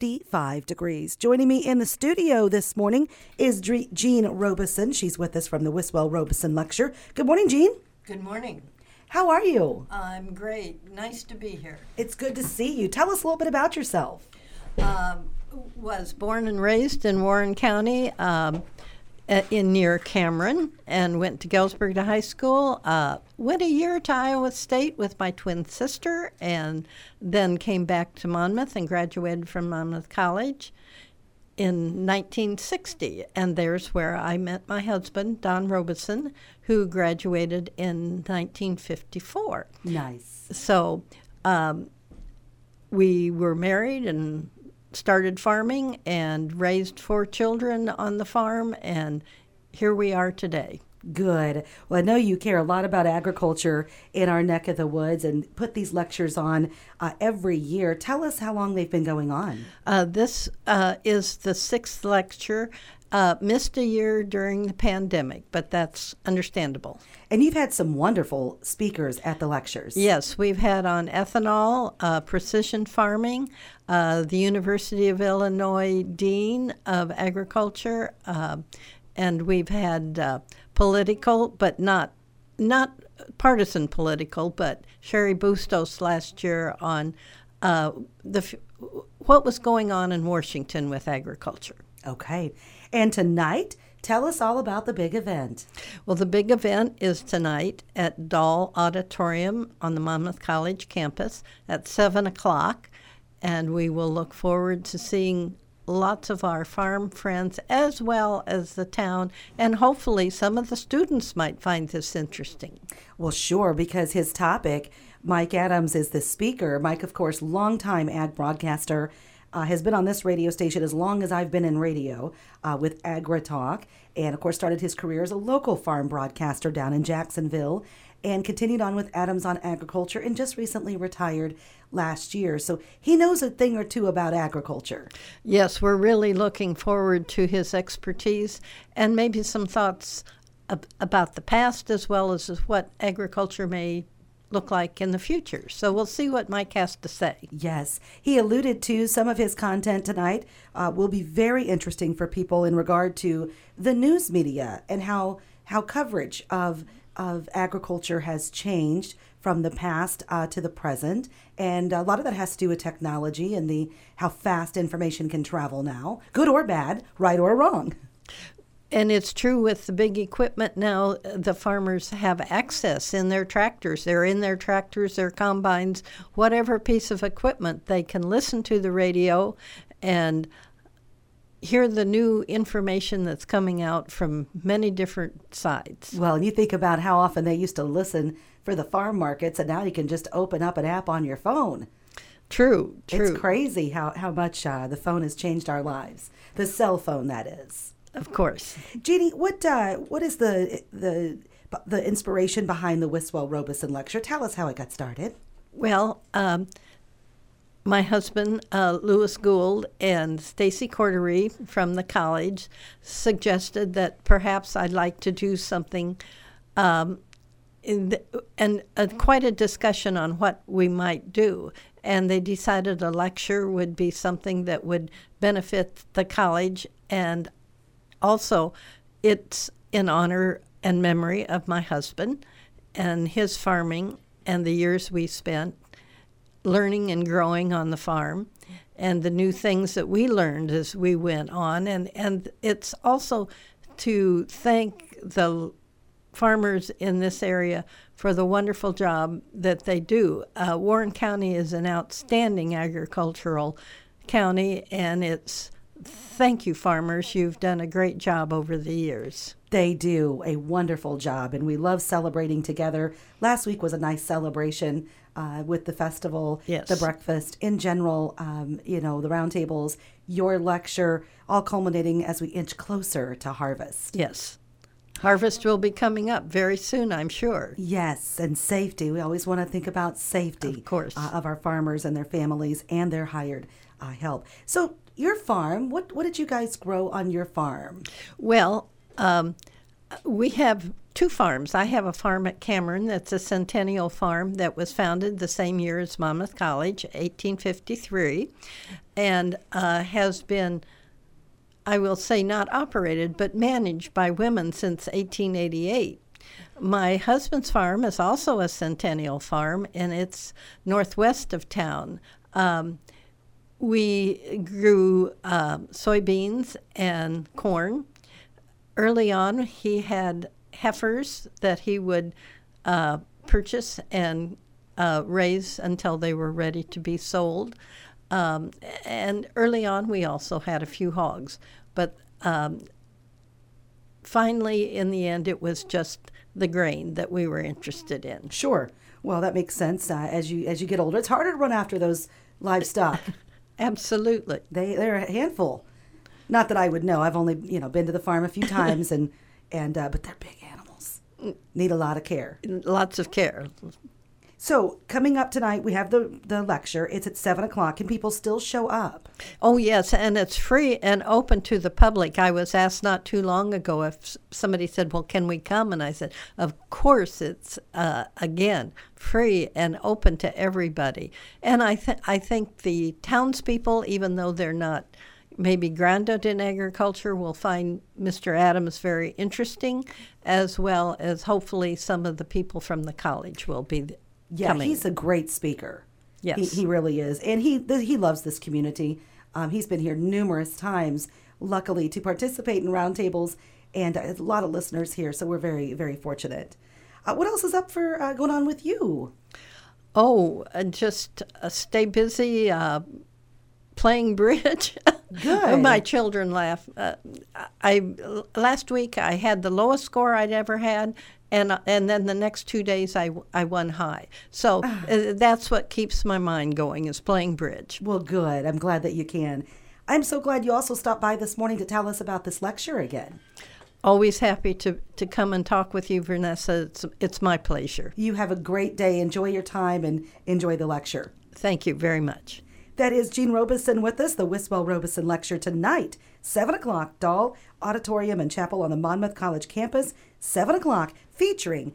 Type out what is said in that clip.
55 degrees. Joining me in the studio this morning is Jean Robeson. She's with us from the Wiswell Robeson Lecture. Good morning, Jean. Good morning. How are you? I'm great. Nice to be here. It's good to see you. Tell us a little bit about yourself. Um, was born and raised in Warren County. Um, in near Cameron and went to Galesburg to high school. Uh, went a year to Iowa State with my twin sister, and then came back to Monmouth and graduated from Monmouth College in 1960. And there's where I met my husband, Don Robeson, who graduated in 1954. Nice. So um, we were married and started farming and raised four children on the farm, and here we are today. Good. Well, I know you care a lot about agriculture in our neck of the woods and put these lectures on uh, every year. Tell us how long they've been going on. Uh, this uh, is the sixth lecture. Uh, missed a year during the pandemic, but that's understandable. And you've had some wonderful speakers at the lectures. Yes, we've had on ethanol, uh, precision farming, uh, the University of Illinois Dean of Agriculture, uh, and we've had uh, political, but not not partisan political, but Cheri Bustos last year on uh, the what was going on in Washington with agriculture. Okay. And tonight, tell us all about the big event. Well, the big event is tonight at Dahl Auditorium on the Monmouth College campus at 7 o'clock. And we will look forward to seeing lots of our farm friends as well as the town, and hopefully some of the students might find this interesting. Well, sure, because his topic, Mike Adams is the speaker. Mike, of course, longtime ag broadcaster uh, has been on this radio station as long as I've been in radio uh, with Agri Talk, and of course started his career as a local farm broadcaster down in Jacksonville, and continued on with Adams on Agriculture, and just recently retired last year. So he knows a thing or two about agriculture. Yes, we're really looking forward to his expertise and maybe some thoughts ab- about the past as well as what agriculture may look like in the future. So we'll see what Mike has to say. Yes. He alluded to some of his content tonight uh, will be very interesting for people in regard to the news media and how how coverage of of agriculture has changed from the past uh, to the present, and a lot of that has to do with technology and the how fast information can travel now, good or bad, right or wrong. And it's true with the big equipment now, the farmers have access in their tractors. They're in their tractors, their combines, whatever piece of equipment. They can listen to the radio and hear the new information that's coming out from many different sides. Well, you think about how often they used to listen for the farm markets, and now you can just open up an app on your phone. True, true. It's crazy how, how much uh, the phone has changed our lives. The cell phone, that is. Of course. Jeannie, what uh, what is the the the inspiration behind the Wiswell Robeson lecture? Tell us how it got started. Well, um, my husband uh, Lewis Gould and Stacy Cordery from the college suggested that perhaps I'd like to do something. Um, the, and uh, quite a discussion on what we might do. And they decided a lecture would be something that would benefit the college and also, it's in honor and memory of my husband and his farming and the years we spent learning and growing on the farm and the new things that we learned as we went on. And, and it's also to thank the farmers in this area for the wonderful job that they do. Uh, Warren County is an outstanding agricultural county, and it's Thank you, farmers. You've done a great job over the years. They do a wonderful job, and we love celebrating together. Last week was a nice celebration uh, with the festival, yes. the breakfast, in general, um, you know, the roundtables, your lecture, all culminating as we inch closer to harvest. Yes. Harvest will be coming up very soon, I'm sure. Yes, and safety. We always want to think about safety, of course, uh, of our farmers and their families and their hired uh, help. So, your farm, what what did you guys grow on your farm? Well, um, we have two farms. I have a farm at Cameron that's a centennial farm that was founded the same year as Monmouth College, 1853, and uh, has been, I will say, not operated, but managed by women since 1888. My husband's farm is also a centennial farm, and it's northwest of town. Um, we grew uh, soybeans and corn. Early on, he had heifers that he would uh, purchase and uh, raise until they were ready to be sold. Um, and early on, we also had a few hogs. But um, finally, in the end, it was just the grain that we were interested in. Sure. Well, that makes sense. Uh, as you as you get older, it's harder to run after those livestock. Absolutely. They they're a handful. Not that I would know. I've only you know been to the farm a few times, and and uh, but they're big animals. Need a lot of care. Lots of care. So coming up tonight, we have the the lecture. It's at seven o'clock. Can people still show up? Oh, yes, and it's free and open to the public. I was asked not too long ago if somebody said, Well, can we come? And I said, Of course, it's uh, again free and open to everybody. And I, th- I think the townspeople, even though they're not maybe grounded in agriculture, will find Mr. Adams very interesting, as well as hopefully some of the people from the college will be Yeah, coming. he's a great speaker. Yes. he, he really is, and he th- he loves this community. Um, he's been here numerous times, luckily, to participate in roundtables, and a lot of listeners here. So we're very very fortunate. Uh, what else is up for uh, going on with you? Oh, uh, just uh, stay busy uh, playing bridge. Good. My children laugh. Uh, I last week I had the lowest score I'd ever had, and and then the next two days I I won high. So uh, that's what keeps my mind going is playing bridge. Well, good. I'm glad that you can. I'm so glad you also stopped by this morning to tell us about this lecture again. Always happy to, to come and talk with you, Vanessa. It's it's my pleasure. You have a great day. Enjoy your time and enjoy the lecture. Thank you very much. That is Jean Robeson with us, the Wiswell Robeson Lecture tonight, 7 o'clock, Dahl Auditorium and Chapel on the Monmouth College campus, 7 o'clock, featuring